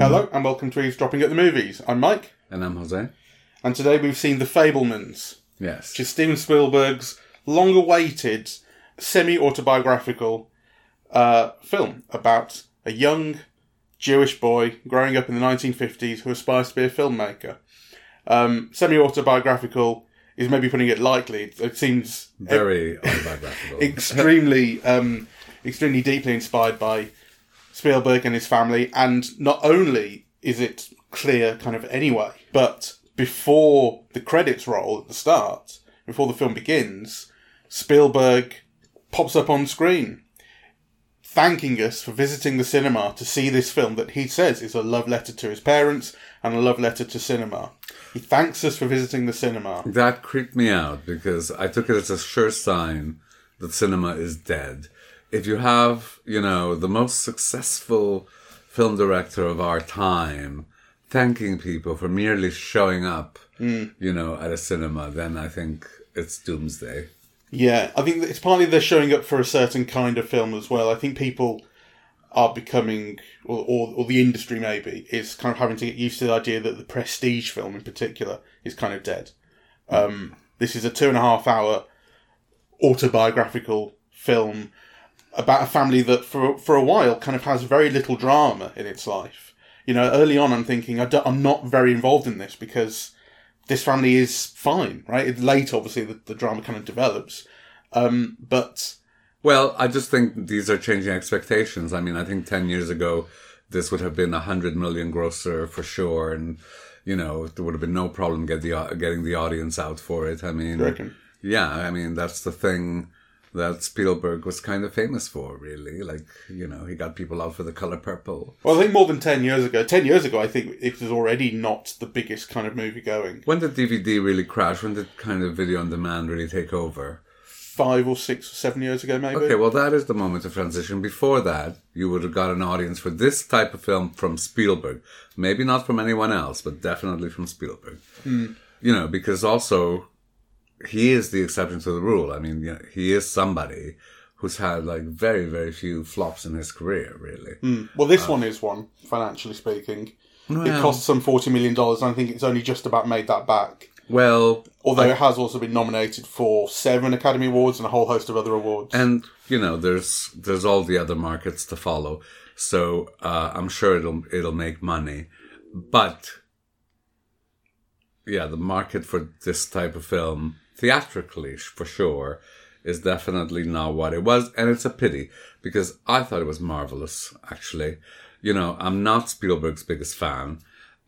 Hello and welcome to Eavesdropping at the Movies. I'm Mike, And I'm Jose. and today we've seen The Fabelmans, Yes. which is Steven Spielberg's long-awaited semi-autobiographical uh, film about a young Jewish boy growing up in the 1950s who aspires to be a filmmaker. Um, semi-autobiographical is maybe putting it lightly. It, it seems Very autobiographical. extremely, um, extremely deeply inspired by Spielberg and his family. And not only is it clear, kind of anyway, but before the credits roll at the start, before the film begins, Spielberg pops up on screen, thanking us for visiting the cinema to see this film that he says is a love letter to his parents and a love letter to cinema. He thanks us for visiting the cinema. that creeped me out because I took it as a sure sign that cinema is dead. If you have, you know, the most successful film director of our time thanking people for merely showing up, hmm. you know, at a cinema, then I think it's doomsday. Yeah, I think it's partly they're showing up for a certain kind of film as well. I think people are becoming, or, or, or the industry maybe, is kind of having to get used to the idea that the prestige film in particular is kind of dead. Um, this is a two and a half hour autobiographical film about a family that for, for a while kind of has very little drama in its life. You know, early on I'm thinking, I I'm not very involved in this because this family is fine, right? It, later, obviously, the, the drama kind of develops. Um, but Well, I just think these are changing expectations. I mean, I think 10 years ago, this would have been a 100 million grosser for sure. And, you know, there would have been no problem get the, getting the audience out for it. I mean, yeah, I mean, that's the thing that Spielberg was kind of famous for, really. Like, you know, he got people out for the color purple. Well, I think more than 10 years ago. 10 years ago, I think it was already not the biggest kind of movie going. When did DVD really crash? When did kind of video on demand really take over? Five or six or seven years ago, maybe. Okay, well, that is the moment of transition. Before that, you would have got an audience for this type of film from Spielberg. Maybe not from anyone else, but definitely from Spielberg. Hmm. You know, because also, he is the exception to the rule. I mean, you know, he is somebody who's had like very, very few flops in his career, really. Hmm. Well, this uh, one is one, financially speaking. It cost some $40 million, and I think it's only just about made that back. Well, Although it has also been nominated for seven Academy Awards and a whole host of other awards. and you know, there's there's all the other markets to follow, so uh, I'm sure it'll it'll make money, but yeah, the market for this type of film theatrically, for sure, is definitely not what it was, and it's a pity because I thought it was marvelous. Actually, you know, I'm not Spielberg's biggest fan.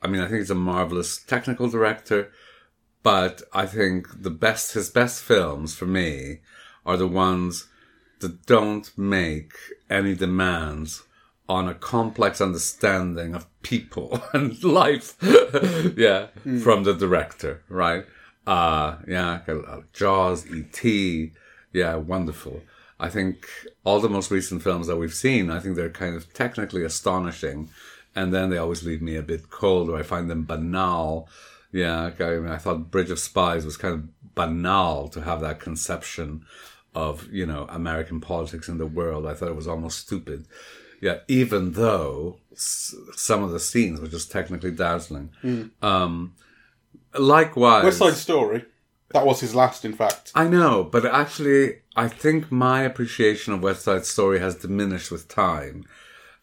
I mean, I think he's a marvelous technical director, but I think the best his best films for me are the ones that don't make any demands on a complex understanding of people and life. yeah, from the director, right? Uh, yeah, uh, Jaws, E.T., yeah, wonderful. I think all the most recent films that we've seen, I think they're kind of technically astonishing, and then they always leave me a bit cold, or I find them banal. Yeah, I, mean, I thought Bridge of Spies was kind of banal to have that conception of you know American politics in the world. I thought it was almost stupid. Yeah, even though s- some of the scenes were just technically dazzling. Um, likewise, West Side Story. That was his last, in fact. I know, but actually, I think my appreciation of West Side Story has diminished with time.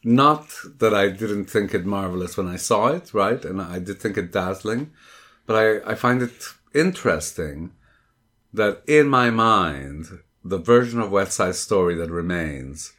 Not that I didn't think it marvelous when I saw it, right? And I did think it dazzling, but I, I find it interesting that in my mind, the version of West Side Story that remains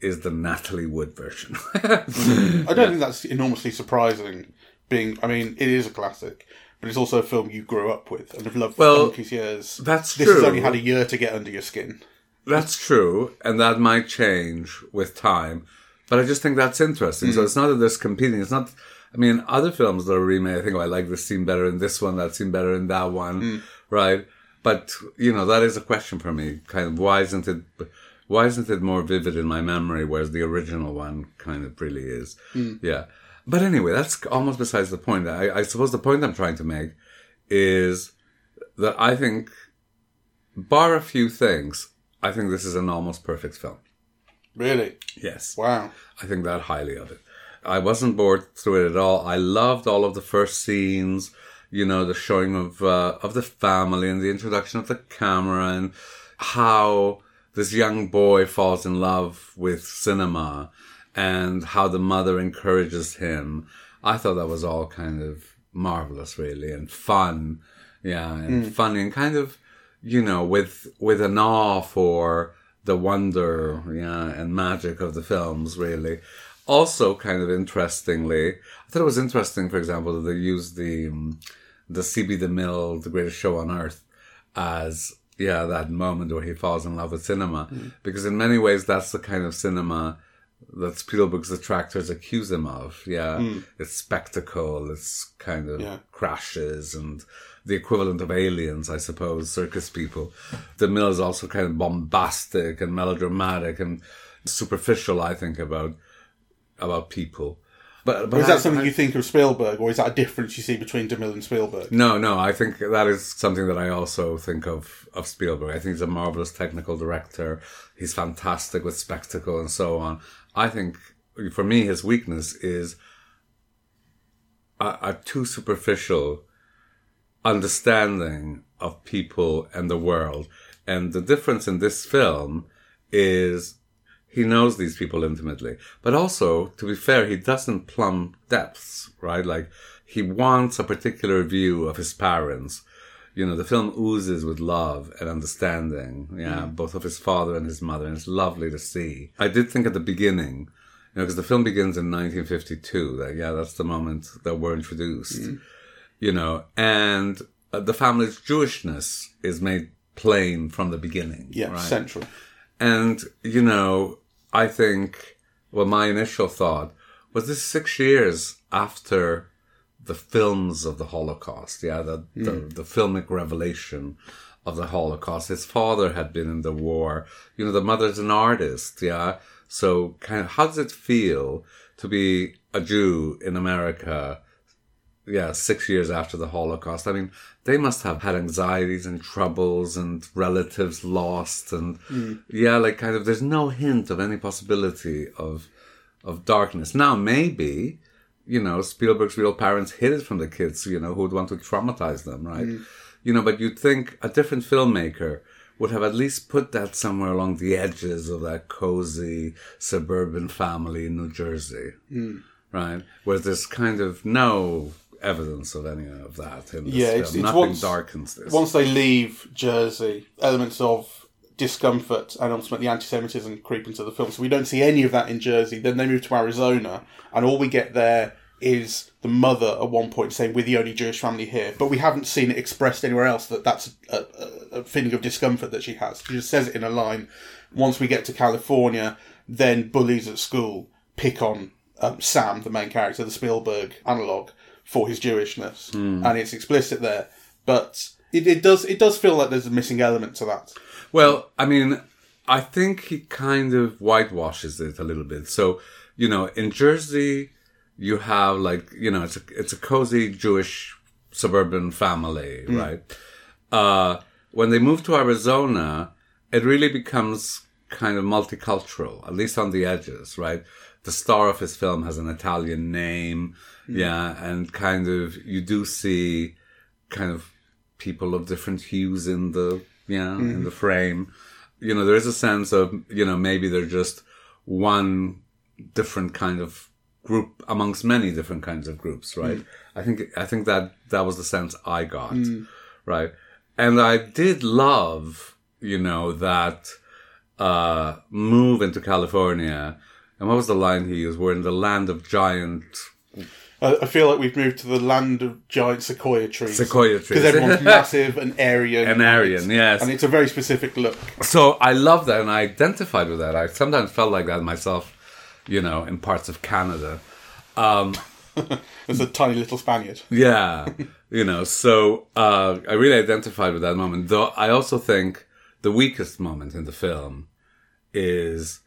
is the Natalie Wood version. I don't think that's enormously surprising. Being, I mean, it is a classic, but it's also a film you grew up with and have loved for Well, donkey's years. that's this has only had a year to get under your skin. That's true, and that might change with time. But I just think that's interesting. Mm. So it's not that there's competing. It's not. I mean, other films that are remade, I think, oh, I like this scene better in this one, that scene better in that one, Mm. right? But you know, that is a question for me. Kind of, why isn't it? Why isn't it more vivid in my memory, whereas the original one kind of really is? Mm. Yeah. But anyway, that's almost besides the point. I, I suppose the point I'm trying to make is that I think bar a few things, I think this is an almost perfect film. Really? Yes. Wow. I think that highly of it. I wasn't bored through it at all. I loved all of the first scenes, you know, the showing of uh, of the family and the introduction of the camera and how this young boy falls in love with cinema and how the mother encourages him. I thought that was all kind of marvelous, really, and fun. Yeah, and funny and kind of, you know, with with an awe for the wonder, yeah, and magic of the films, really. Also, kind of interestingly, I thought it was interesting, for example, that they used the um, the CB DeMille, the greatest show on earth, as yeah that moment where he falls in love with cinema, because in many ways that's the kind of cinema that Spielberg's detractors accuse him of. Yeah, it's spectacle, it's kind of Yeah. crashes and the equivalent of aliens, I suppose, circus people. DeMille is also kind of bombastic and melodramatic and superficial, I think, about about people. But, but Is that I- something I- you think of Spielberg, or is that a difference you see between DeMille and Spielberg? no, no, I think that is something that I also think of of Spielberg. I think he's a marvelous technical director. He's fantastic with spectacle and so on. I think for me his weakness is a, a too superficial understanding of people and the world. And the difference in this film is he knows these people intimately. But also, to be fair, he doesn't plumb depths, right? Like, he wants a particular view of his parents. You know, the film oozes with love and understanding, yeah, both of his father and his mother, and it's lovely to see. I did think at the beginning, you know, because the film begins in 1952, that, yeah, that's the moment that we're introduced, you know, and uh, the family's Jewishness is made plain from the beginning. Yeah, right? central. And, you know, I think, well, my initial thought was this six years after the films of the Holocaust. Yeah, the, the, hmm. the filmic revelation of the Holocaust. His father had been in the war. You know, the mother's an artist. Yeah. So kind of, how does it feel to be a Jew in America? Yeah, six years after the Holocaust. I mean, they must have had anxieties and troubles and relatives lost and mm. yeah, like kind of there's no hint of any possibility of of darkness. Now maybe, you know, Spielberg's real parents hid it from the kids, you know, who would want to traumatize them, right? Mm. You know, but you'd think a different filmmaker would have at least put that somewhere along the edges of that cozy suburban family in New Jersey mm. right? Where there's kind of no evidence of any of that in this Yeah, film. it's- it's Nothing once- darkens this. Once they leave Jersey, elements of discomfort and ultimately anti-Semitism creep into the film. So we don't see any of that in Jersey. Then they move to Arizona, and all we get there is the mother at one point saying, "We're the only Jewish family here," but we haven't seen it expressed anywhere else that that's a, a, a feeling of discomfort that she has. She just says it in a line. Once we get to California, then bullies at school pick on um, Sam, the main character, the Spielberg analog, for his Jewishness, and it's explicit there. But it, it does it does feel like there's a missing element to that. Well, I mean, I think he kind of whitewashes it a little bit. So, you know, in Jersey, you have like, you know, it's a, it's a cozy Jewish suburban family, right? Uh, when they move to Arizona, it really becomes kind of multicultural, at least on the edges, right? The star of his film has an Italian name, mm. yeah, and kind of, you do see kind of people of different hues in the yeah in mm-hmm. the frame. You know there is a sense of you know maybe they're just one different kind of group amongst many different kinds of groups mm. right? I think i think that that was the sense i got mm. right? And i did love you know that uh move into california and what was the line he used we're in the land of giant I, I feel like we've moved to the land of giant sequoia trees. Sequoia trees. because everyone's massive and Aryan. An Aryan, yes. and it's a very specific look. So I love that and I identified with that. I sometimes felt like that myself, you know, in parts of Canada. There's a tiny little Spaniard. Yeah. you know, so uh, I really identified with that moment. Though I also think the weakest moment in the film is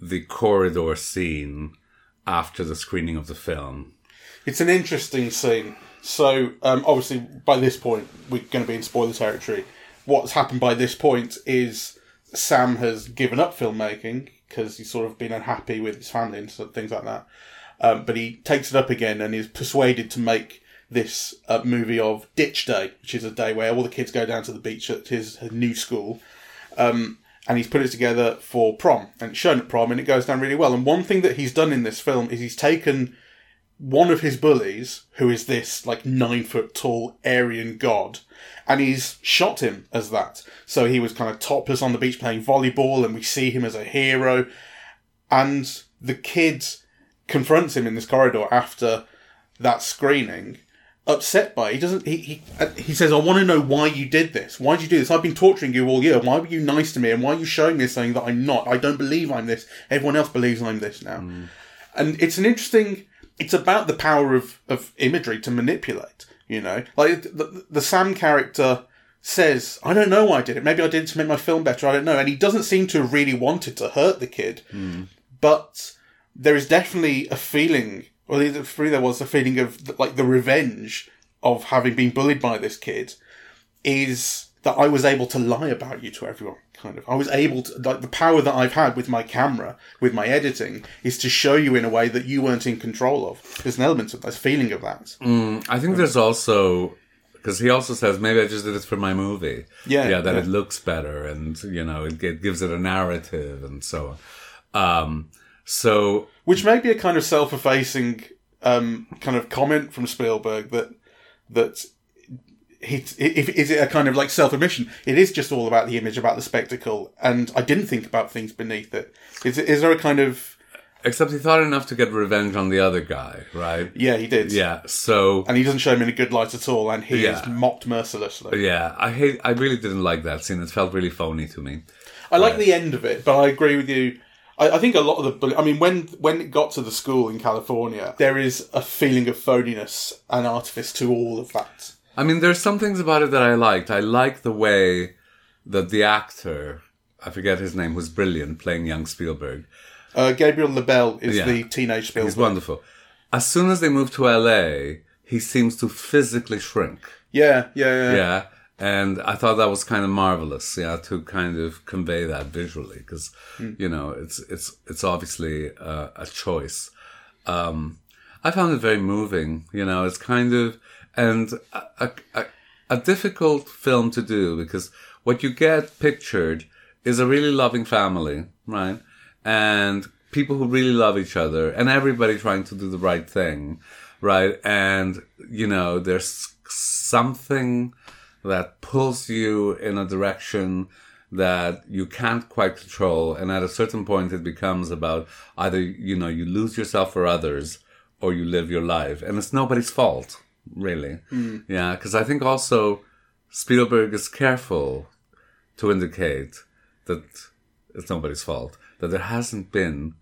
the corridor scene after the screening of the film. It's an interesting scene. So, um, obviously, by this point, we're going to be in spoiler territory. What's happened by this point is Sam has given up filmmaking because he's sort of been unhappy with his family and things like that. Um, but he takes it up again and is persuaded to make this uh, movie of Ditch Day, which is a day where all the kids go down to the beach at his, his new school. Um, and he's put it together for prom and it's shown at prom and it goes down really well. And one thing that he's done in this film is he's taken one of his bullies, who is this like nine foot tall Aryan god, and he's shot him as that. So he was kind of topless on the beach playing volleyball, and we see him as a hero. And the kid confronts him in this corridor after that screening, upset by it. He doesn't. He he he says, "I want to know why you did this. Why did you do this? I've been torturing you all year. Why were you nice to me? And why are you showing me something that I'm not? I don't believe I'm this. Everyone else believes I'm this now." Hmm. And it's an interesting. It's about the power of of imagery to manipulate. You know, like the, the Sam character says, "I don't know why I did it. Maybe I did it to make my film better. I don't know." And he doesn't seem to have really wanted to hurt the kid, hmm. but there is definitely a feeling, the for there was the feeling of like the revenge of having been bullied by this kid is that I was able to lie about you to everyone. Kind of, I was able to like the power that I've had with my camera, with my editing, is to show you in a way that you weren't in control of. There's an element of that, feeling of that. I think there's also because he also says maybe I just did this for my movie. Yeah, yeah, that yeah. it looks better and you know it, it gives it a narrative and so on. Um, so which may be a kind of self-effacing um, kind of comment from Spielberg that that he if is it a kind of like self-admission? It is just all about the image, about the spectacle, and I didn't think about things beneath it. Is is there a kind of except he thought enough to get revenge on the other guy, right? yeah? He did, Yeah. So and he doesn't show him in a good light at all, and he Yeah. is mocked mercilessly. yeah, I hate. I really didn't like that scene. It felt really phony to me. I like the end of it, but I agree with you. I, I think a lot of the. I mean, when when it got to the school in California, there is a feeling of phoniness and artifice to all of that. I mean, there's some things about it that I liked. I like the way that the actor, I forget his name, was brilliant playing young Spielberg. Uh, Gabriel Labelle is Yeah. the teenage Spielberg. He's wonderful. As soon as they move to LA, he seems to physically shrink. Yeah, yeah, yeah. Yeah. And I thought that was kind of marvelous, yeah, to kind of convey that visually, because you know it's it's it's obviously uh, a choice. Um, I found it very moving. You know, it's kind of and a, a, a, a difficult film to do because what you get pictured is a really loving family, right? And people who really love each other and everybody trying to do the right thing, right? And, you know, there's something that pulls you in a direction that you can't quite control. And at a certain point, it becomes about either, you know, you lose yourself for others or you live your life. And it's nobody's fault, really. Mm. Yeah. Cause I think also Spielberg is careful to indicate that it's nobody's fault, that there hasn't been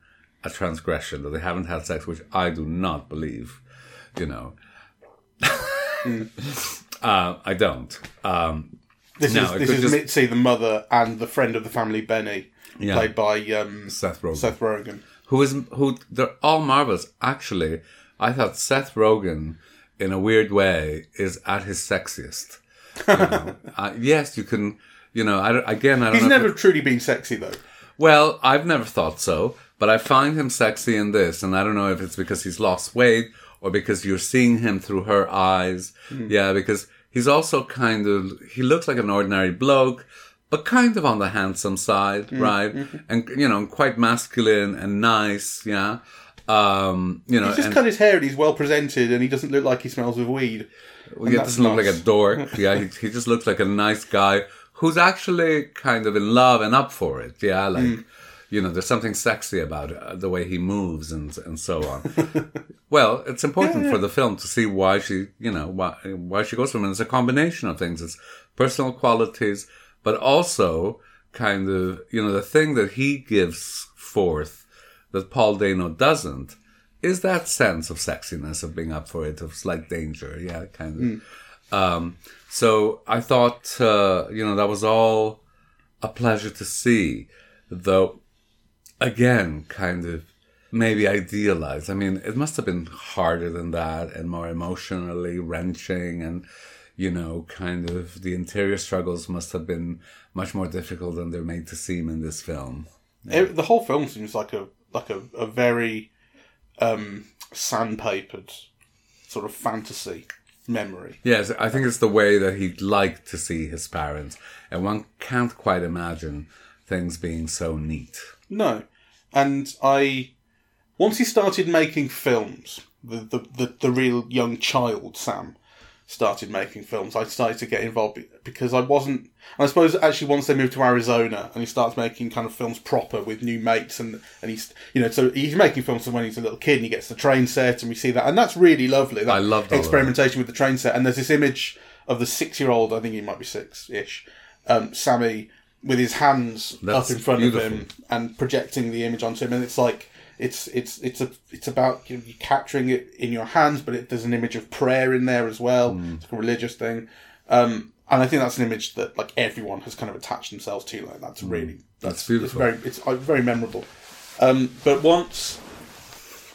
a transgression, that they haven't had sex, which I do not believe, you know. Mm. uh, I don't. Um, This No, is this is just- Mitzi, the mother, and the friend of the family, Benny, Yeah. played by um, Seth Rogen. Seth Rogen. who is who they're all marvelous. Actually, I thought Seth Rogen, in a weird way, is at his sexiest. You know? uh, yes, you can. You know, I again, I don't. He's never truly been sexy though. Well, I've never thought so, but I find him sexy in this, and I don't know if it's because he's lost weight or because you're seeing him through her eyes. Hmm. Yeah, because he's also kind of he looks like an ordinary bloke, but kind of on the handsome side, hmm. right? Mm-hmm. And you know, quite masculine and nice. Yeah, um, you know, He's just and cut his hair and he's well presented, and he doesn't look like he smells of weed. Well, he doesn't look like a dork. Yeah, he, he just looks like a nice guy who's actually kind of in love and up for it. Yeah, like hmm. You know, there's something sexy about it, the way he moves and and so on. well, it's important for the film to see why she, you know, why why she goes for him. And it's a combination of things. It's personal qualities, but also kind of you know the thing that he gives forth that Paul Dano doesn't is that sense of sexiness of being up for it, of slight danger. Yeah, kind of. Um, so I thought, uh, you know, that was all a pleasure to see, though, again, kind of maybe idealized. I mean, it must have been harder than that and more emotionally wrenching and, you know, kind of the interior struggles must have been much more difficult than they're made to seem in this film. It- the whole film seems like a like a, a very um, sandpapered sort of fantasy memory. Yes, I think it's the way that he'd like to see his parents, and one can't quite imagine things being so neat. No, and I once he started making films, the the the, the real young child Sam started making films. I started to get involved because I wasn't. I suppose actually once they moved to Arizona and he starts making kind of films proper with new mates and and he's you know so he's making films from when he's a little kid and he gets the train set and we see that and that's really lovely. That I love experimentation with the train set and there's this image of the six year old I think he might be six ish um, Sammy with his hands That's up in front beautiful. of him and projecting the image onto him and it's like it's it's it's a it's about you know, capturing it in your hands but it, there's an image of prayer in there as well Mm. it's like a religious thing um and i think that's an image that like everyone has kind of attached themselves to like that's really that's, Mm. beautiful. it's very it's uh, very memorable um but once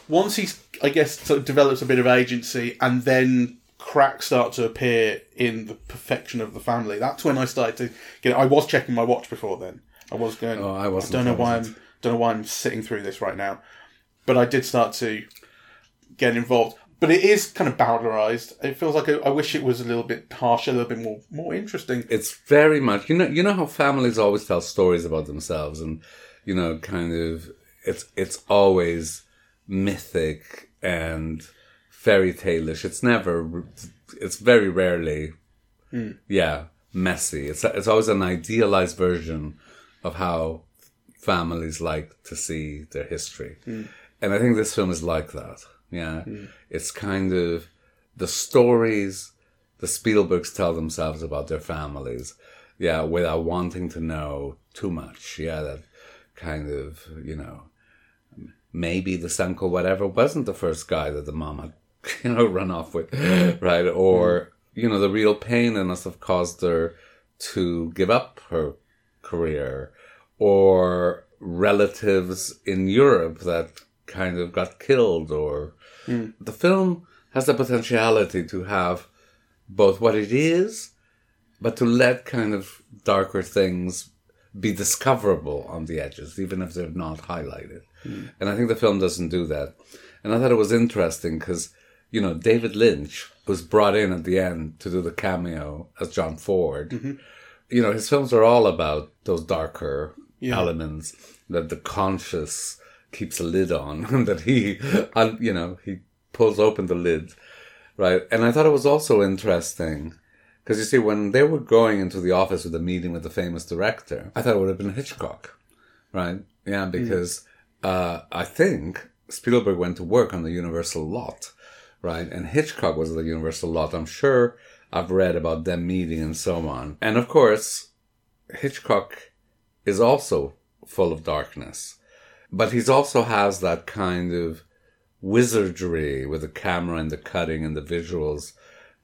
once he's i guess sort of develops a bit of agency and then cracks start to appear in the perfection of the family. That's when i started to get i was checking my watch before then. I was going Oh, I wasn't, don't know I why i'm don't know why i'm sitting through this right now. But i did start to get involved. But it is kind of bowdlerized. It feels like I I wish it was a little bit harsher a little bit more more interesting. It's very much you know you know how families always tell stories about themselves and you know kind of it's it's always mythic and fairy tale-ish. It's never it's very rarely hmm. yeah messy. It's it's always an idealized version of how families like to see their history. Hmm. And I think this film is like that. Yeah. Hmm. It's kind of the stories the Spielbergs tell themselves about their families. Yeah, without wanting to know too much. Yeah, that kind of, you know, maybe this uncle, whatever, wasn't the first guy that the mom had, you know, run off with, right? Or, mm. you know, the real pain it must have caused her to give up her career, or relatives in Europe that kind of got killed, or mm. the film has the potentiality to have both what it is, but to let kind of darker things be discoverable on the edges, even if they're not highlighted. Mm. And I think the film doesn't do that. And I thought it was interesting because, you know, David Lynch was brought in at the end to do the cameo as John Ford. You know, his films are all about those darker elements that the conscious keeps a lid on, that he, you know, he pulls open the lid, right? And I thought it was also interesting because you see, when they were going into the office with a meeting with the famous director, I thought it would have been Hitchcock, right? Yeah, because uh, I think Spielberg went to work on the Universal lot, right? And Hitchcock was at the Universal lot. I'm sure I've read about them meeting and so on. And of course, Hitchcock is also full of darkness, but he's also has that kind of wizardry with the camera and the cutting and the visuals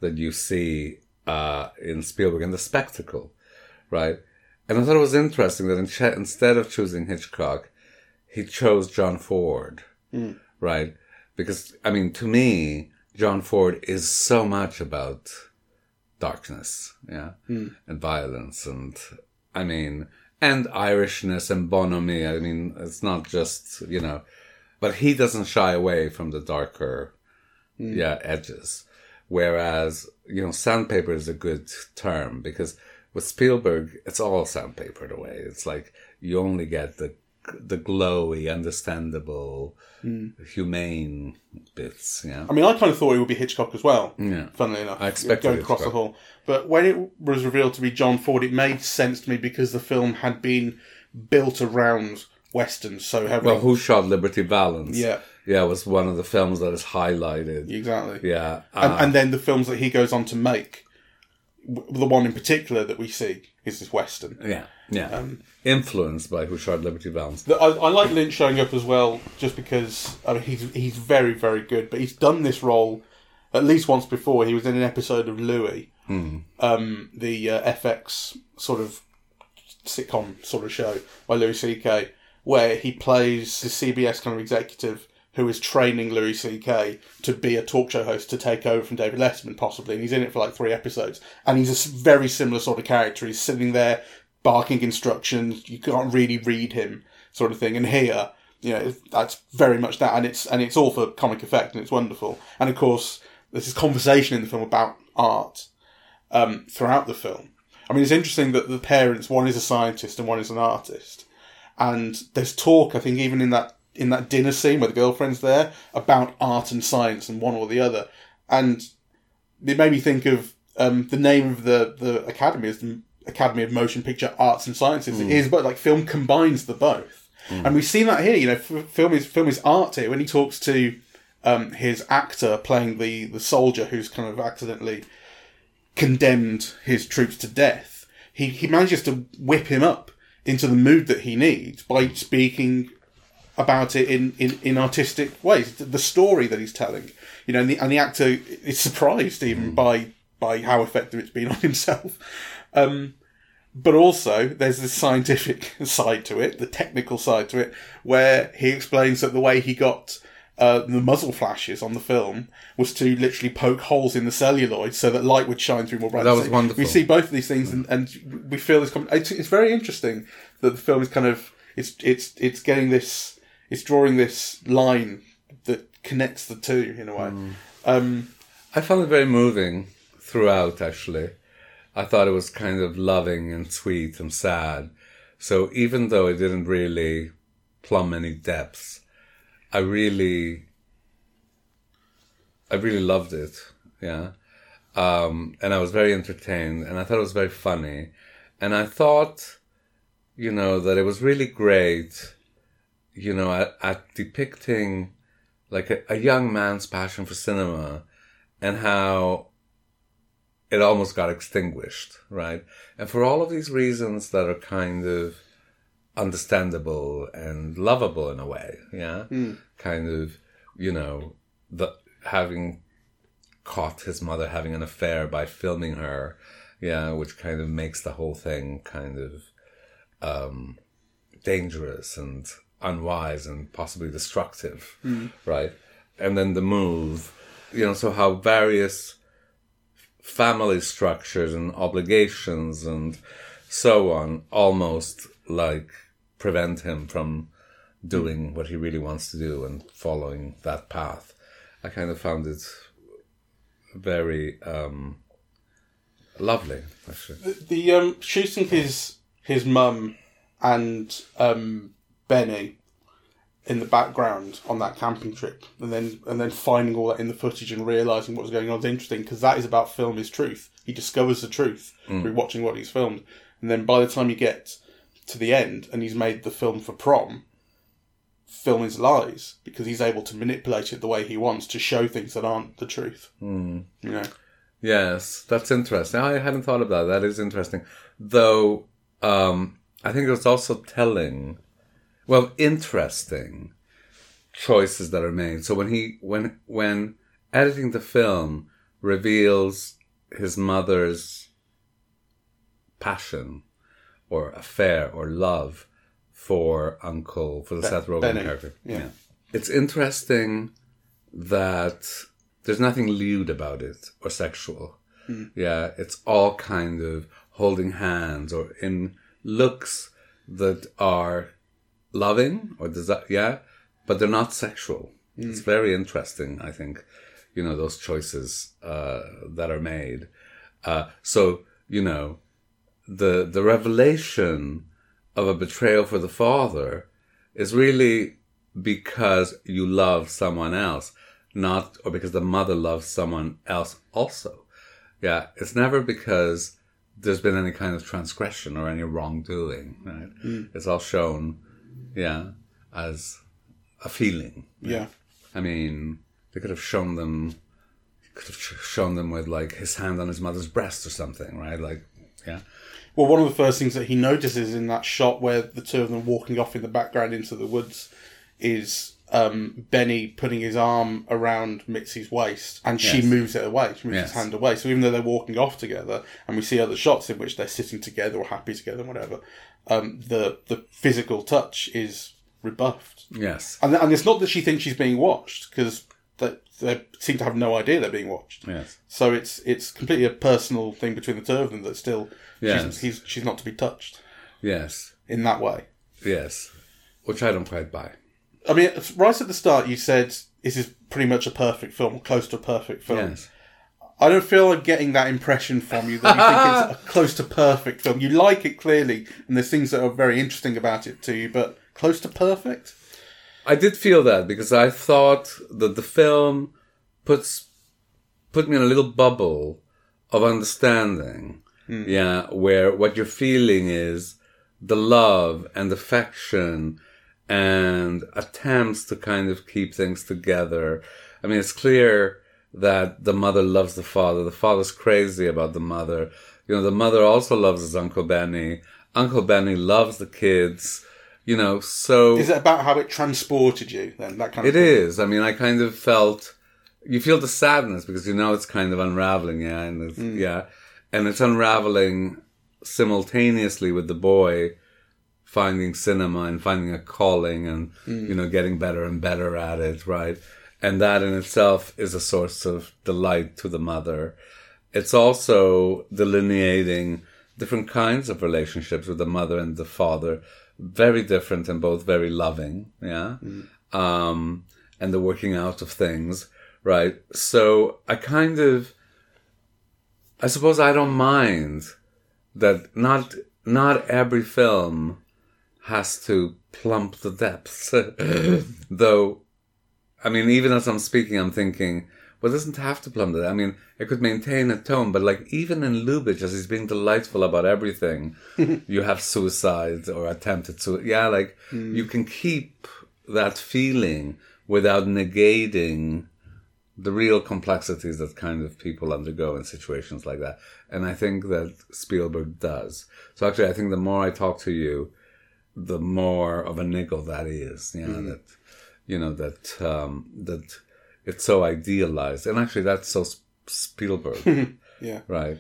that you see uh, in Spielberg and the spectacle, right? And I thought it was interesting that in ch- instead of choosing Hitchcock, he chose John Ford, right? Because I mean, to me, John Ford is so much about darkness, yeah, hmm. and violence, and I mean, and Irishness and bonhomie. I mean, it's not just you know, but he doesn't shy away from the darker, hmm. yeah, edges. Whereas you know, sandpaper is a good term because with Spielberg, it's all sandpapered away. It's like you only get the the glowy, understandable, humane bits. Yeah. I mean, I kind of thought it would be Hitchcock as well. Yeah. Funnily enough, I expected going across the hall. But when it was revealed to be John Ford, it made sense to me because the film had been built around westerns so heavily. Well, Who Shot Liberty Valance? Yeah. Yeah, was one of the films that is highlighted. exactly. Yeah. And, uh, and then the films that he goes on to make, the one in particular that we see is this western. yeah. Yeah. um, Influenced by Who Shot Liberty Valance. I, I like Lynch showing up as well, just because I mean, he's he's very very good. But he's done this role at least once before. He was in an episode of Louis, um, the uh, FX sort of sitcom sort of show by Louis C.K., where he plays the CBS kind of executive who is training Louis C.K. to be a talk show host to take over from David Letterman, possibly. And he's in it for like three episodes. And he's a very similar sort of character. He's sitting there barking instructions. You can't really read him, sort of thing. And here, you know, that's very much that. And it's, and it's all for comic effect and it's wonderful. And of course, there's this conversation in the film about art, um, throughout the film. I mean, it's interesting that the parents, one is a scientist and one is an artist. And there's talk, I think, even in that in that dinner scene where the girlfriend's there about art and science and one or the other. And it made me think of um, the name of the, the academy is the Academy of Motion Picture Arts and Sciences. It is, but like film combines the both. Hmm. And we've seen that here. You know, f- film is film is art here. When he talks to um, his actor playing the the soldier who's kind of accidentally condemned his troops to death, he he manages to whip him up into the mood that he needs by speaking about it in, in, in artistic ways. The- story that he's telling, you know, and the, and the actor is surprised even hmm. by by how effective it's been on himself. Um, but also, there's this scientific side to it, the technical side to it, where he explains that the way he got uh, the muzzle flashes on the film was to literally poke holes in the celluloid so that light would shine through more brightly. That was wonderful. We see both of these things, and, and we feel this. It's, it's very interesting that the film is kind of it's it's it's getting this, it's drawing this line that connects the two in a way. Um, I found it very moving throughout, actually. I thought it was kind of loving and sweet and sad. So even though it didn't really plumb any depths, I really, I really loved it. Yeah. Um, and I was very entertained and I thought it was very funny. And I thought, you know, that it was really great, you know, at, at depicting like a, a young man's passion for cinema and how it almost got extinguished, right? And for all of these reasons that are kind of understandable and lovable in a way, yeah? Kind of, you know, the having caught his mother having an affair by filming her, yeah, which kind of makes the whole thing kind of um, dangerous and unwise and possibly destructive, right? And then the move, you know, so how various family structures and obligations and so on almost like prevent him from doing what he really wants to do and following that path. I kind of found it very um, lovely, actually. the um, shooting his his mum and um, Benny in the background on that camping trip, and then and then finding all that in the footage and realizing what was going on is interesting because that is about film is truth. He discovers the truth through watching what he's filmed, and then by the time you get to the end and he's made the film for prom, film is lies because he's able to manipulate it the way he wants to show things that aren't the truth. Mm. You know, Yes, that's interesting. I hadn't thought of that. That is interesting. Though, um, I think it was also telling, well, interesting choices that are made. So when he, when, when editing the film reveals his mother's passion or affair or love for Uncle, for the Seth Rogen character. yeah. It's interesting that there's nothing lewd about it or sexual. Hmm. Yeah, it's all kind of holding hands or in looks that are loving or desi yeah, but they're not sexual. It's very interesting, I think, you know, those choices uh, that are made. Uh, so, you know, the the revelation of a betrayal for the father is really because you love someone else, not or because the mother loves someone else also. Yeah, it's never because there's been any kind of transgression or any wrongdoing, right? It's all shown, yeah, as a feeling. yeah. I mean, they could have shown them, could have shown them with like his hand on his mother's breast or something, right? Like, yeah, Well, one of the first things that he notices in that shot where the two of them walking off in the background into the woods is um, Benny putting his arm around Mitzi's waist, and she Yes. moves it away. She moves Yes. his hand away. So even though they're walking off together, and we see other shots in which they're sitting together or happy together, and whatever, um, the the physical touch is rebuffed. Yes. And, and it's not that she thinks she's being watched because they, they seem to have no idea they're being watched. Yes. So it's it's completely a personal thing between the two of them that still Yes. she's, he's, she's not to be touched Yes. in that way. Yes. Which I don't quite buy. I mean, right at the start, you said this is pretty much a perfect film, close to a perfect film. Yes. I don't feel like getting that impression from you that you think it's a close to perfect film. You like it clearly, and there's things that are very interesting about it to you, but close to perfect? I did feel that because I thought that the film puts put me in a little bubble of understanding. Hmm. Yeah, where what you're feeling is the love and affection and attempts to kind of keep things together. I mean, it's clear that the mother loves the father. The father's crazy about the mother. You know, the mother also loves his Uncle Benny. Uncle Benny loves the kids. You know, so Is it about how it transported you then? That kind of it thing? is. I mean, I kind of felt you feel the sadness because you know it's kind of unraveling, yeah, and it's, mm. yeah, and it's unraveling simultaneously with the boy finding cinema and finding a calling and you know getting better and better at it, right? And that in itself is a source of delight to the mother. It's also delineating different kinds of relationships with the mother and the father, very different and both very loving, yeah. Um, and the working out of things, right? So I kind of, I suppose I don't mind that not not every film has to plump the depths, though. I mean, even as I'm speaking, I'm thinking, well, it doesn't have to plumb the. I mean, it could maintain a tone, but like even in Lubitsch, as he's being delightful about everything, you have suicide or attempted suicide. Yeah, like hmm. you can keep that feeling without negating the real complexities that kind of people undergo in situations like that. And I think that Spielberg does. So actually, I think the more I talk to you, the more of a niggle that is. Yeah, that you know that um, that it's so idealized, and actually that's so Spielberg, Yeah. right?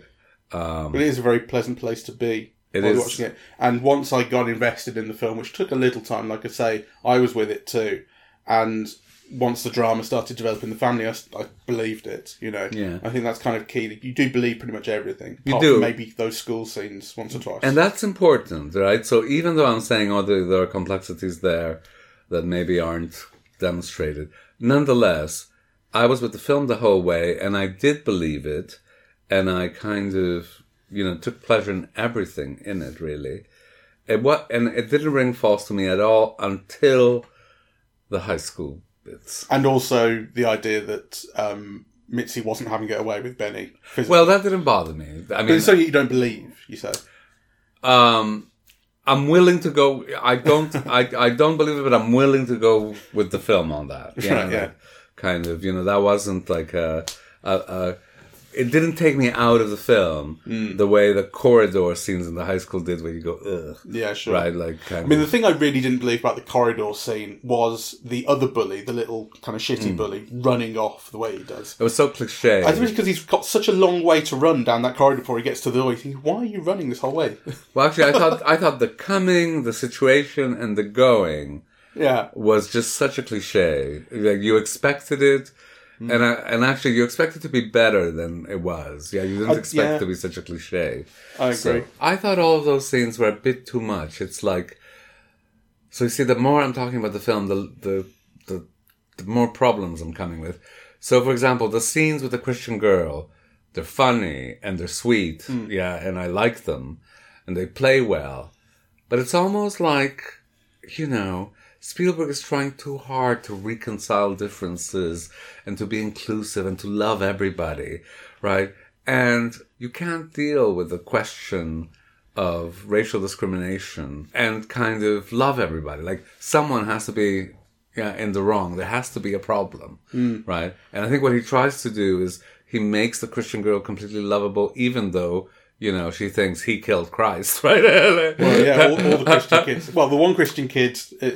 But it is a very pleasant place to be. It is. watching it. And once I got invested in the film, which took a little time, like I say, I was with it too. And once the drama started developing the family, I believed it. You know, Yeah. I think that's kind of key. You do believe pretty much everything. You do. maybe those school scenes once or twice. And that's important, right? So even though I'm saying, oh, there, there are complexities there that maybe aren't demonstrated, nonetheless, I was with the film the whole way and I did believe it. And I kind of, you know, took pleasure in everything in it, really. It what, and it didn't ring false to me at all until the high school bits. And also the idea that um, Mitzi wasn't having it away with Benny. physically. Well, that didn't bother me. I mean, but so you don't believe, you say. um, I'm willing to go. I don't. I, I don't believe it, but I'm willing to go with the film on that. You know, Right, yeah. that Kind of. You know, that wasn't like a. a, a it didn't take me out of the film Hmm. the way the corridor scenes in the high school did, where you go, ugh, Yeah, sure. right? Like, kind I mean, the thing I really didn't believe about the corridor scene was the other bully, the little kind of shitty bully, running off the way he does. It was so cliche. I think it's because he's got such a long way to run down that corridor before he gets to the door. You think, why are you running this whole way? Well, actually, I thought I thought the coming, the situation, and the going yeah, was just such a cliche. Like you expected it, Hmm. and I, and actually you expect it to be better than it was. Yeah, you didn't Uh, expect yeah. it to be such a cliche. I agree. So I thought all of those scenes were a bit too much. It's like, so you see, the more I'm talking about the film, the the the, the more problems I'm coming with. So, for example, the scenes with the Christian girl, they're funny and they're sweet, Hmm. yeah, and I like them, and they play well. But it's almost like, you know, Spielberg is trying too hard to reconcile differences and to be inclusive and to love everybody, right? And you can't deal with the question of racial discrimination and kind of love everybody. Like someone has to be yeah, in the wrong. There has to be a problem, hmm. right? And I think what he tries to do is he makes the Christian girl completely lovable, even though you know she thinks he killed Christ, right? Well, yeah, all, all the Christian kids. Well, the one Christian kid, uh,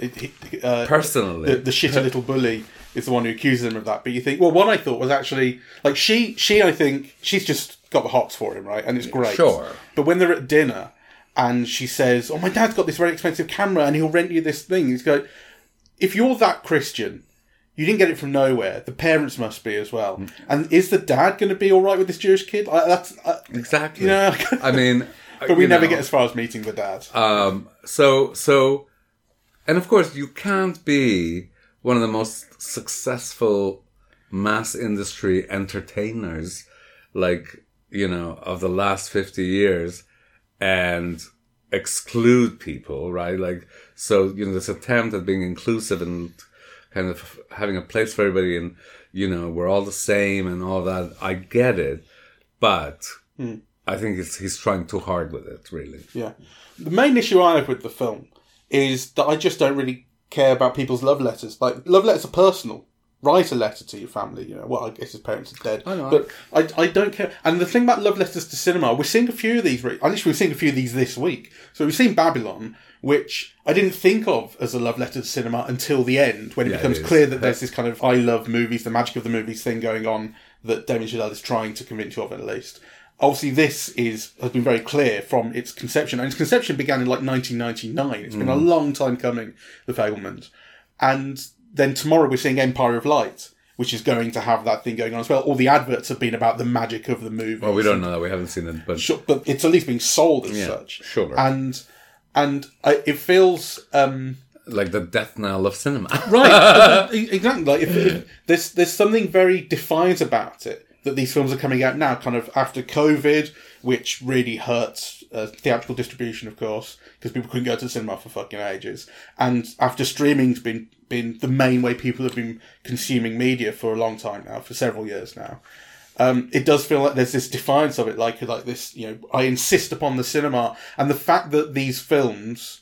uh, Personally, the, the shitty little bully, is the one who accuses him of that. But you think, well, one I thought was actually like she. She, I think, she's just got the hots for him, right? And it's great. Sure. But when they're at dinner, and she says, "Oh, my dad's got this very expensive camera, and he'll rent you this thing," he's going. if you're that Christian, you didn't get it from nowhere. The parents must be as well. And is the dad going to be all right with this Jewish kid? I, that's Exactly. you know. I mean, but we never know, get as far as meeting the dad. Um, so, so, and of course, you can't be one of the most successful mass industry entertainers, like, you know, of the last 50 years and exclude people, right? Like, so, you know, this attempt at being inclusive and kind of having a place for everybody and, you know, we're all the same and all that. I get it. But hmm. I think it's, he's trying too hard with it, really. Yeah. The main issue I have with the film is that I just don't really care about people's love letters. Like, love letters are personal. Write a letter to your family, you know. Well, I guess his parents are dead. I know. But I, I don't care. And the thing about love letters to cinema, we're seeing a few of these. re- At least we've seen a few of these this week. So we've seen Babylon, which I didn't think of as a love letter to cinema until the end, when it Yeah, it becomes is. clear that there's this kind of I love movies, the magic of the movies thing going on that Damien Chazelle is trying to convince you of at least. Obviously, this is has been very clear from its conception, and its conception began in like 1999. It's been a mm. long time coming, The Fabelmans, and then tomorrow we're seeing Empire of Light, which is going to have that thing going on as well. All the adverts have been about the magic of the movie. Well, we don't know that. We haven't seen it, but Sure, but it's at least being sold as Yeah, such. sure. And and I, it feels um, like the death knell of cinema. right exactly. Like if, if there's there's something very defiant about it that these films are coming out now, kind of after COVID, which really hurts uh, theatrical distribution, of course, because people couldn't go to the cinema for fucking ages, and after streaming's been been the main way people have been consuming media for a long time now, for several years now. Um, it does feel like there's this defiance of it, like like this, you know, I insist upon the cinema, and the fact that these films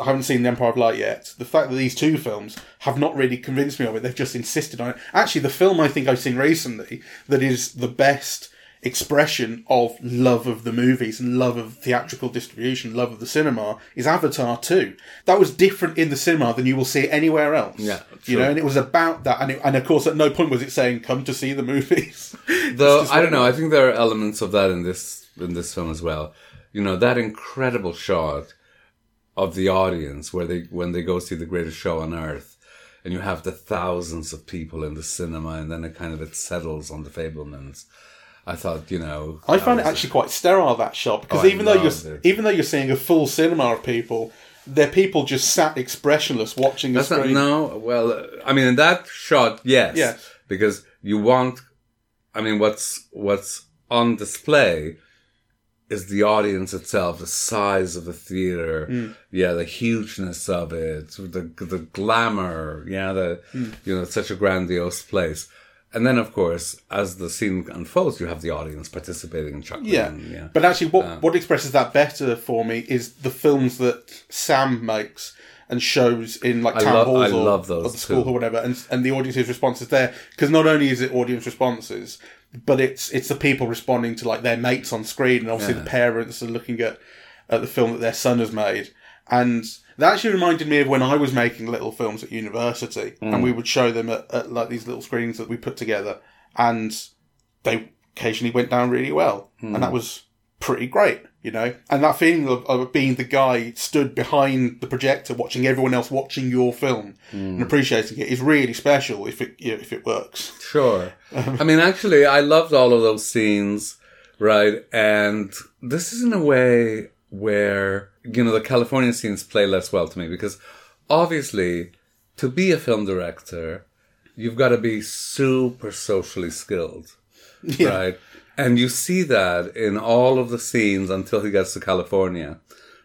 I haven't seen The Empire of Light yet. The fact that these two films have not really convinced me of it, they've just insisted on it. Actually, the film I think I've seen recently that is the best expression of love of the movies and love of theatrical distribution, love of the cinema is Avatar 2. That was different in the cinema than you will see anywhere else. Yeah, You know, and it was about that. And, it, and of course, at no point was it saying, come to see the movies. Though I don't know, I think there are elements of that in this in this film as well. You know, that incredible shot of the audience where they when they go see the greatest show on earth, and you have the thousands of people in the cinema, and then it kind of it settles on the Fabelmans. I thought, you know, I found it actually quite sterile that shot because Oh, I even though you're it. even though you're seeing a full cinema of people, they're people just sat expressionless watching the not screen. no. Well, uh, I mean, in that shot, yes, Yes. because you want. I mean, what's what's on display is the audience itself, the size of the theater, Hmm. yeah, the hugeness of it, the the glamour, yeah, the Hmm. you know, it's such a grandiose place. And then, of course, as the scene unfolds, you have the audience participating and chuckling. Yeah. yeah. but actually, what um, what expresses that better for me is the films that Sam makes and shows in like town lo- halls or, or the school too. or whatever, and and the audience's responses there because not only is it audience responses, but it's it's the people responding to like their mates on screen, and obviously the parents are looking at at the film that their son has made, and that actually reminded me of when I was making little films at university, Mm. and we would show them at, at like these little screens that we put together, and they occasionally went down really well, and Hmm. that was pretty great, you know. And that feeling of, of being the guy stood behind the projector, watching everyone else watching your film Hmm. and appreciating it is really special if it you know, if it works. Sure. I mean, actually, I loved all of those scenes, right? And this is in a way where, you know, the California scenes play less well to me because obviously, to be a film director, you've got to be super socially skilled, right? And you see that in all of the scenes until he gets to California,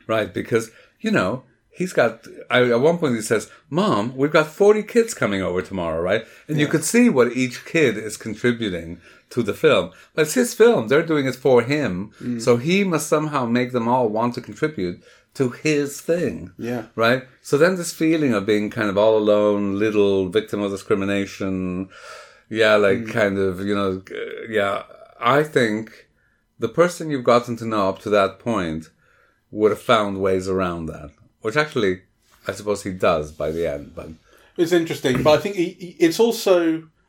right? Because, you know, he's got, I, at one point he says, Mom, we've got 40 kids coming over tomorrow, right? And you could see what each kid is contributing to the film. But it's his film. They're doing it for him. Mm. So he must somehow make them all want to contribute to his thing. Yeah. Right? So then this feeling of being kind of all alone, little victim of discrimination. Yeah, like mm. kind of, you know, yeah. I think the person you've gotten to know up to that point would have found ways around that, which actually, I suppose he does by the end. But It's interesting, but I think he, he- it's also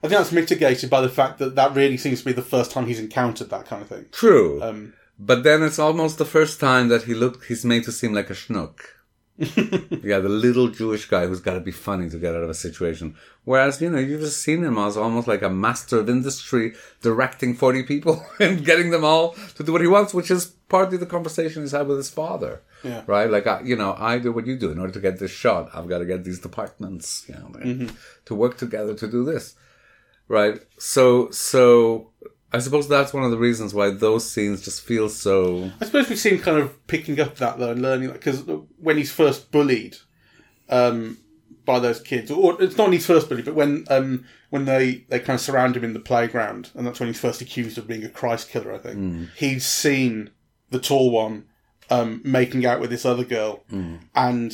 I think that's mitigated by the fact that that really seems to be the first time he's encountered that kind of thing. true. Um, but then it's almost the first time that he looked. He's made to seem like a schnook. yeah, the little Jewish guy who's got to be funny to get out of a situation. Whereas, you know, you've just seen him as almost like a master of industry directing 40 people and getting them all to do what he wants, which is partly the conversation he's had with his father. Yeah. Right? Like, I, you know, I do what you do. In order to get this shot, I've got to get these departments, you know, mm-hmm. to work together to do this. Right? So, so I suppose that's one of the reasons why those scenes just feel so. I suppose we've seen kind of picking up that though and learning that because when he's first bullied um, by those kids, or it's not when he's first bullied, but when um, when they, they kind of surround him in the playground, and that's when he's first accused of being a Christ killer. I think he's seen the tall one um, making out with this other girl, and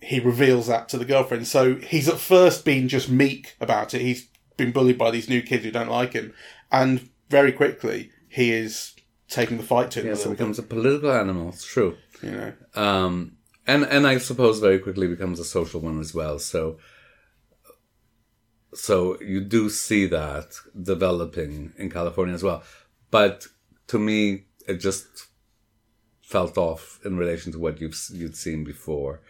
he reveals that to the girlfriend. So he's at first been just meek about it. He's been bullied by these new kids who don't like him, and very quickly he is taking the fight to them. a Yes, it little becomes a political animal. It's true. you know. Um, and and I suppose very quickly becomes a social one as well. So so you do see that developing in California as well. But to me, it just felt off in relation to what you've you'd seen before.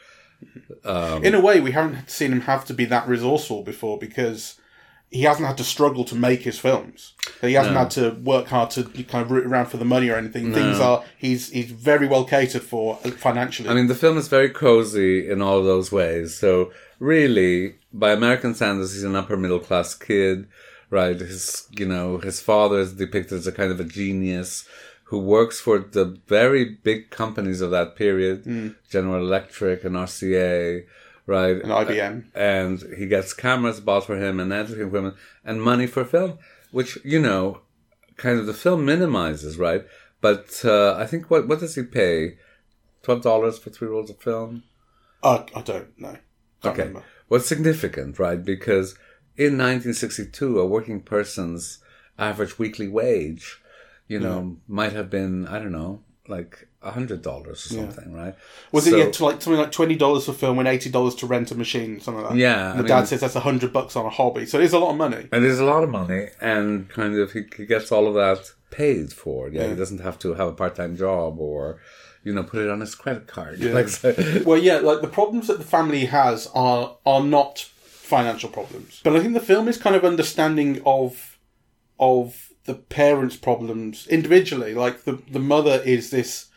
In a way, we haven't seen him have to be that resourceful before because he hasn't had to struggle to make his films. He hasn't had to work hard to kind of root around for the money or anything. Things are he's he's very well catered for uh, financially. I mean, the film is very cozy in all those ways. So really, by American standards, he's an upper middle class kid, right? His, you know, his father is depicted as a kind of a genius who works for the very big companies of that period, mm. General Electric and RCA, right? and IBM. and he gets cameras bought for him and editing equipment and money for film, which you know, kind of the film minimizes, right? But uh, I think what what does he pay? Twelve dollars for three rolls of film. Uh, I don't know. Can't Okay, remember. what's significant, right? Because in 1962, a working person's average weekly wage, you know, might have been I don't know, like a hundred dollars or something, right? Was So- it yeah, to like something like twenty dollars for film and eighty dollars to rent a machine, something like that? Yeah, And the I dad mean- says that's a hundred bucks on a hobby, so it is a lot of money. And there's a lot of money, and kind of he, he gets all of that paid for. Yeah, he doesn't have to have a part time job or, you know, put it on his credit card. Like, so- Well, yeah, like the problems that the family has are are not financial problems, but I think the film is kind of understanding of of the parents' problems individually. Like the the mother is this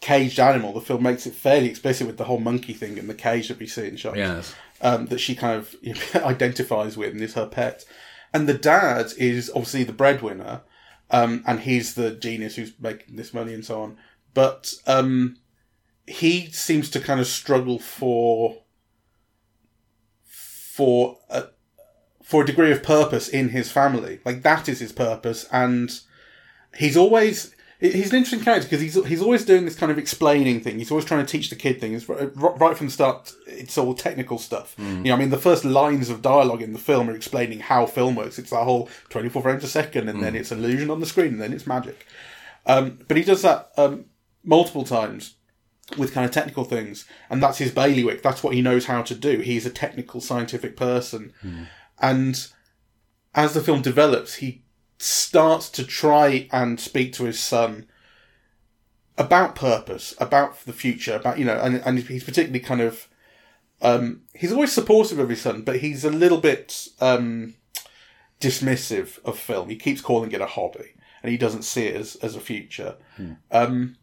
caged animal. The film makes it fairly explicit with the whole monkey thing and the cage that we see in shots. yes. um, that she kind of identifies with and is her pet. And the dad is obviously the breadwinner, um, and he's the genius who's making this money and so on. But um, he seems to kind of struggle for for a, for a degree of purpose in his family. Like that is his purpose, and he's always he's an interesting character because he's he's always doing this kind of explaining thing. He's always trying to teach the kid things right from the start. It's all technical stuff. You know, I mean, the first lines of dialogue in the film are explaining how film works. It's that whole twenty four frames a second, and then it's illusion on the screen, and then it's magic. Um, but he does that um, multiple times with kind of technical things, and that's his bailiwick. That's what he knows how to do. He's a technical, scientific person, and as the film develops, he starts to try and speak to his son about purpose, about the future, about you know, and and he's particularly kind of um, he's always supportive of his son, but he's a little bit um, dismissive of film. He keeps calling it a hobby, and he doesn't see it as as a future. Um,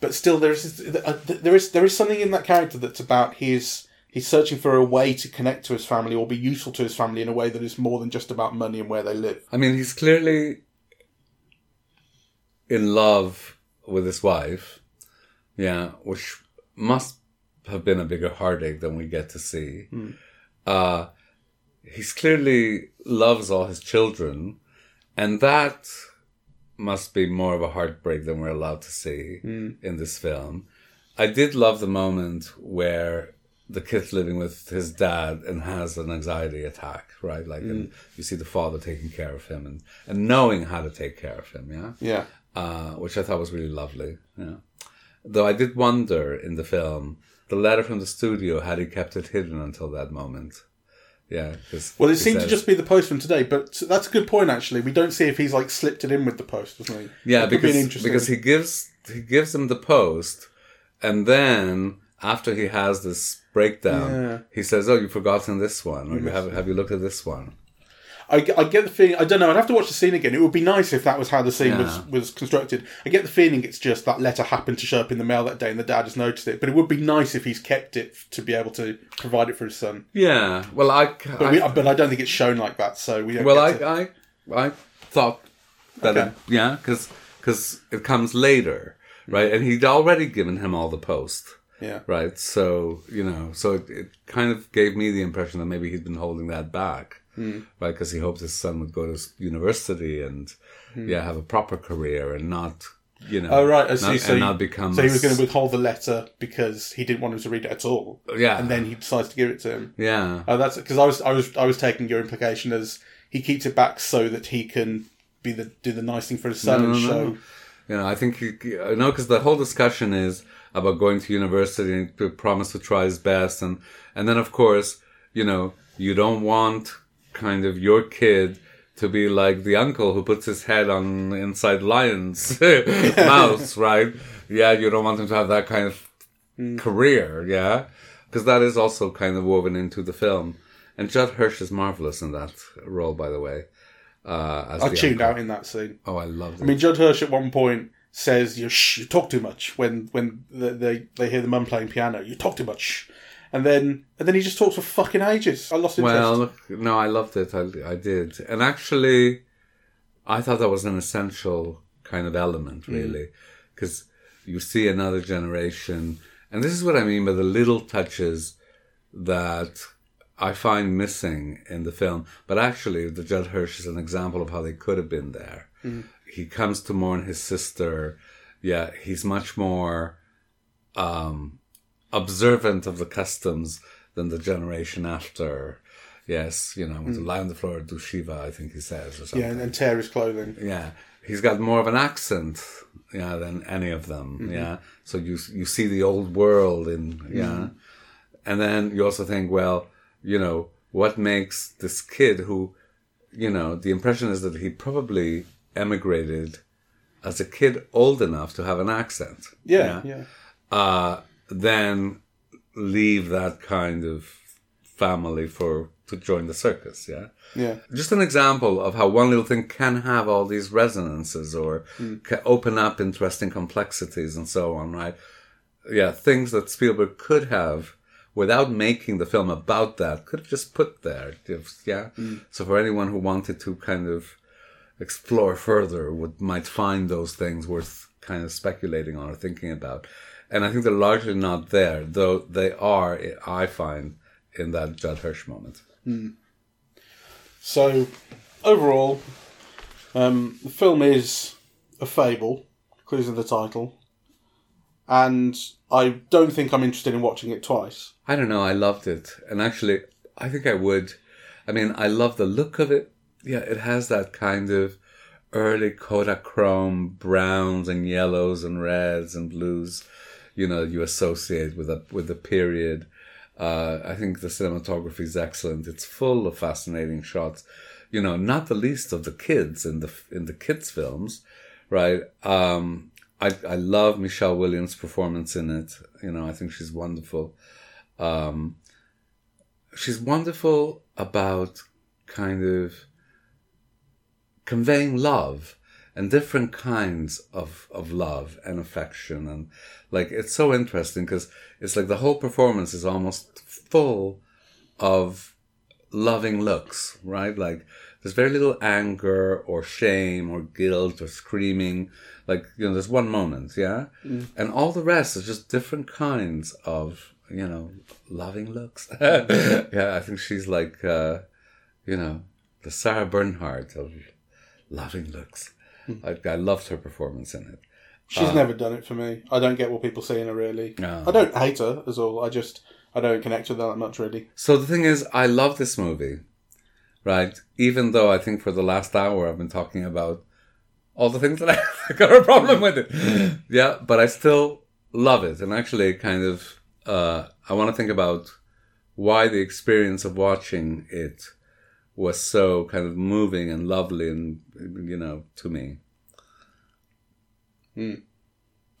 but still, there is there is there is something in that character that's about his he's searching for a way to connect to his family or be useful to his family in a way that is more than just about money and where they live. I mean, he's clearly in love with his wife. Yeah, which must have been a bigger heartache than we get to see. Uh, he's clearly loves all his children, and that must be more of a heartbreak than we're allowed to see in this film. I did love the moment where the kid's living with his dad and has an anxiety attack, right? Like, and you see the father taking care of him and, and knowing how to take care of him, yeah? Yeah. uh, which I thought was really lovely. Yeah. Though I did wonder in the film, the letter from the studio, had he kept it hidden until that moment? Yeah. Well, it seemed to just be the postman today, but that's a good point. Actually, we don't see if he's like slipped it in with the post, doesn't he? yeah That could be because because he gives he gives him the post, and then after he has this breakdown, Yeah. he says, "Oh, you've forgotten this one, or you have have you looked at this one?" I, get- I get the feeling. I don't know. I'd have to watch the scene again. It would be nice if that was how the scene was, Yeah. was constructed. I get the feeling it's just that letter happened to show up in the mail that day, and the dad has noticed it. But it would be nice if he's kept it to be able to provide it for his son. Yeah. Well, I, But, I we, but I don't think it's shown like that. So we don't. well, get I, to- I, I thought that, Okay. it, yeah, because it comes later, mm. right? And he'd already given him all the post, yeah. right? So you know, so it, it kind of gave me the impression that maybe he'd been holding that back, Hmm. right? Because he hoped his son would go to university and yeah, have a proper career and not, you know. Oh right, I see. not, so, and he- not become. so he was going to withhold the letter because he didn't want him to read it at all, yeah, and then he decides to give it to him. yeah, Oh, that's because I was I was I was taking your implication as he keeps it back so that he can be the do the nice thing for his son No, and no, show. no. You know, I think he, I know because the whole discussion is about going to university and to promise to try his best, and and then of course, you know, you don't want kind of your kid to be like the uncle who puts his head on inside lion's mouth, right? Yeah, you don't want him to have that kind of career, yeah, because that is also kind of woven into the film. And Judd Hirsch is marvelous in that role, by the way. Uh, as I the tuned uncle. out in that scene. Oh, I love. it. I mean, Judd Hirsch at one point says, "You shh, you talk too much." When when the, they they hear the mum playing piano, you talk too much, and then and then he just talks for fucking ages. I lost interest. Well, no, I loved it. I, I did. And actually, I thought that was an essential kind of element, mm. really, because you see another generation. And this is what I mean by the little touches that I find missing in the film. But actually, the Judd Hirsch is an example of how they could have been there. Mm. He comes to mourn his sister. Yeah, he's much more um, observant of the customs than the generation after. Yes, you know, to hmm. lie on the floor, do Shiva, I think he says, or something. yeah, and, and tear his clothing. Yeah, he's got more of an accent, yeah, than any of them. Mm-hmm. Yeah, so you you see the old world in yeah, mm-hmm. and then you also think, well, you know, what makes this kid who, you know, the impression is that he probably emigrated as a kid old enough to have an accent. Yeah, yeah, Uh, then leave that kind of family for to join the circus. Yeah yeah. just an example of how one little thing can have all these resonances or can open up interesting complexities and so on, right? Yeah, things that Spielberg could have without making the film about that could have just put there. Yeah. So for anyone who wanted to kind of explore further, would might find those things worth kind of speculating on or thinking about. And I think they're largely not there, though they are, I find, in that Judd Hirsch moment. So overall, um, the film is a fable, clues in the title, and I don't think I'm interested in watching it twice. I don't know. I loved it, and actually, I think I would. I mean, I love the look of it. Yeah, it has that kind of early Kodachrome browns and yellows and reds and blues. You know, you associate with a with the period. Uh, I think the cinematography is excellent. It's full of fascinating shots. You know, not the least of the kids in the in the kids films, right? Um, I I love Michelle Williams' performance in it. You know, I think she's wonderful. Um, she's wonderful about kind of conveying love and different kinds of, of love and affection. And like, it's so interesting because it's like the whole performance is almost full of loving looks, right? Like, there's very little anger or shame or guilt or screaming. Like, you know, there's one moment, yeah? And all the rest is just different kinds of, you know, loving looks. yeah, I think she's like, uh, you know, the Sarah Bernhardt of loving looks. I, I loved her performance in it. She's never done it for me. I don't get what people see in her really. No. I don't hate her as all. I just I don't connect with her that much really. So the thing is, I love this movie, right? Even though I think for the last hour I've been talking about all the things that I got a problem with it. Yeah, but I still love it. And actually, kind of, uh, I want to think about why the experience of watching it was so kind of moving and lovely and, you know, to me. Hmm.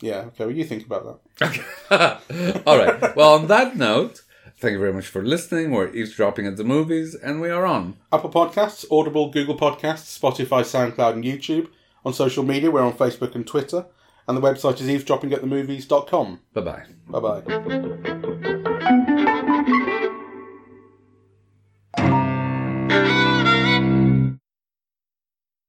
Yeah, okay, well, you think about that. All right. Well, on that note, thank you very much for listening. We're eavesdropping at the movies, and we are on. Apple Podcasts, Audible, Google Podcasts, Spotify, SoundCloud, and YouTube. On social media, we're on Facebook and Twitter. And the website is eavesdroppingatthemovies.com. Bye bye. Bye bye.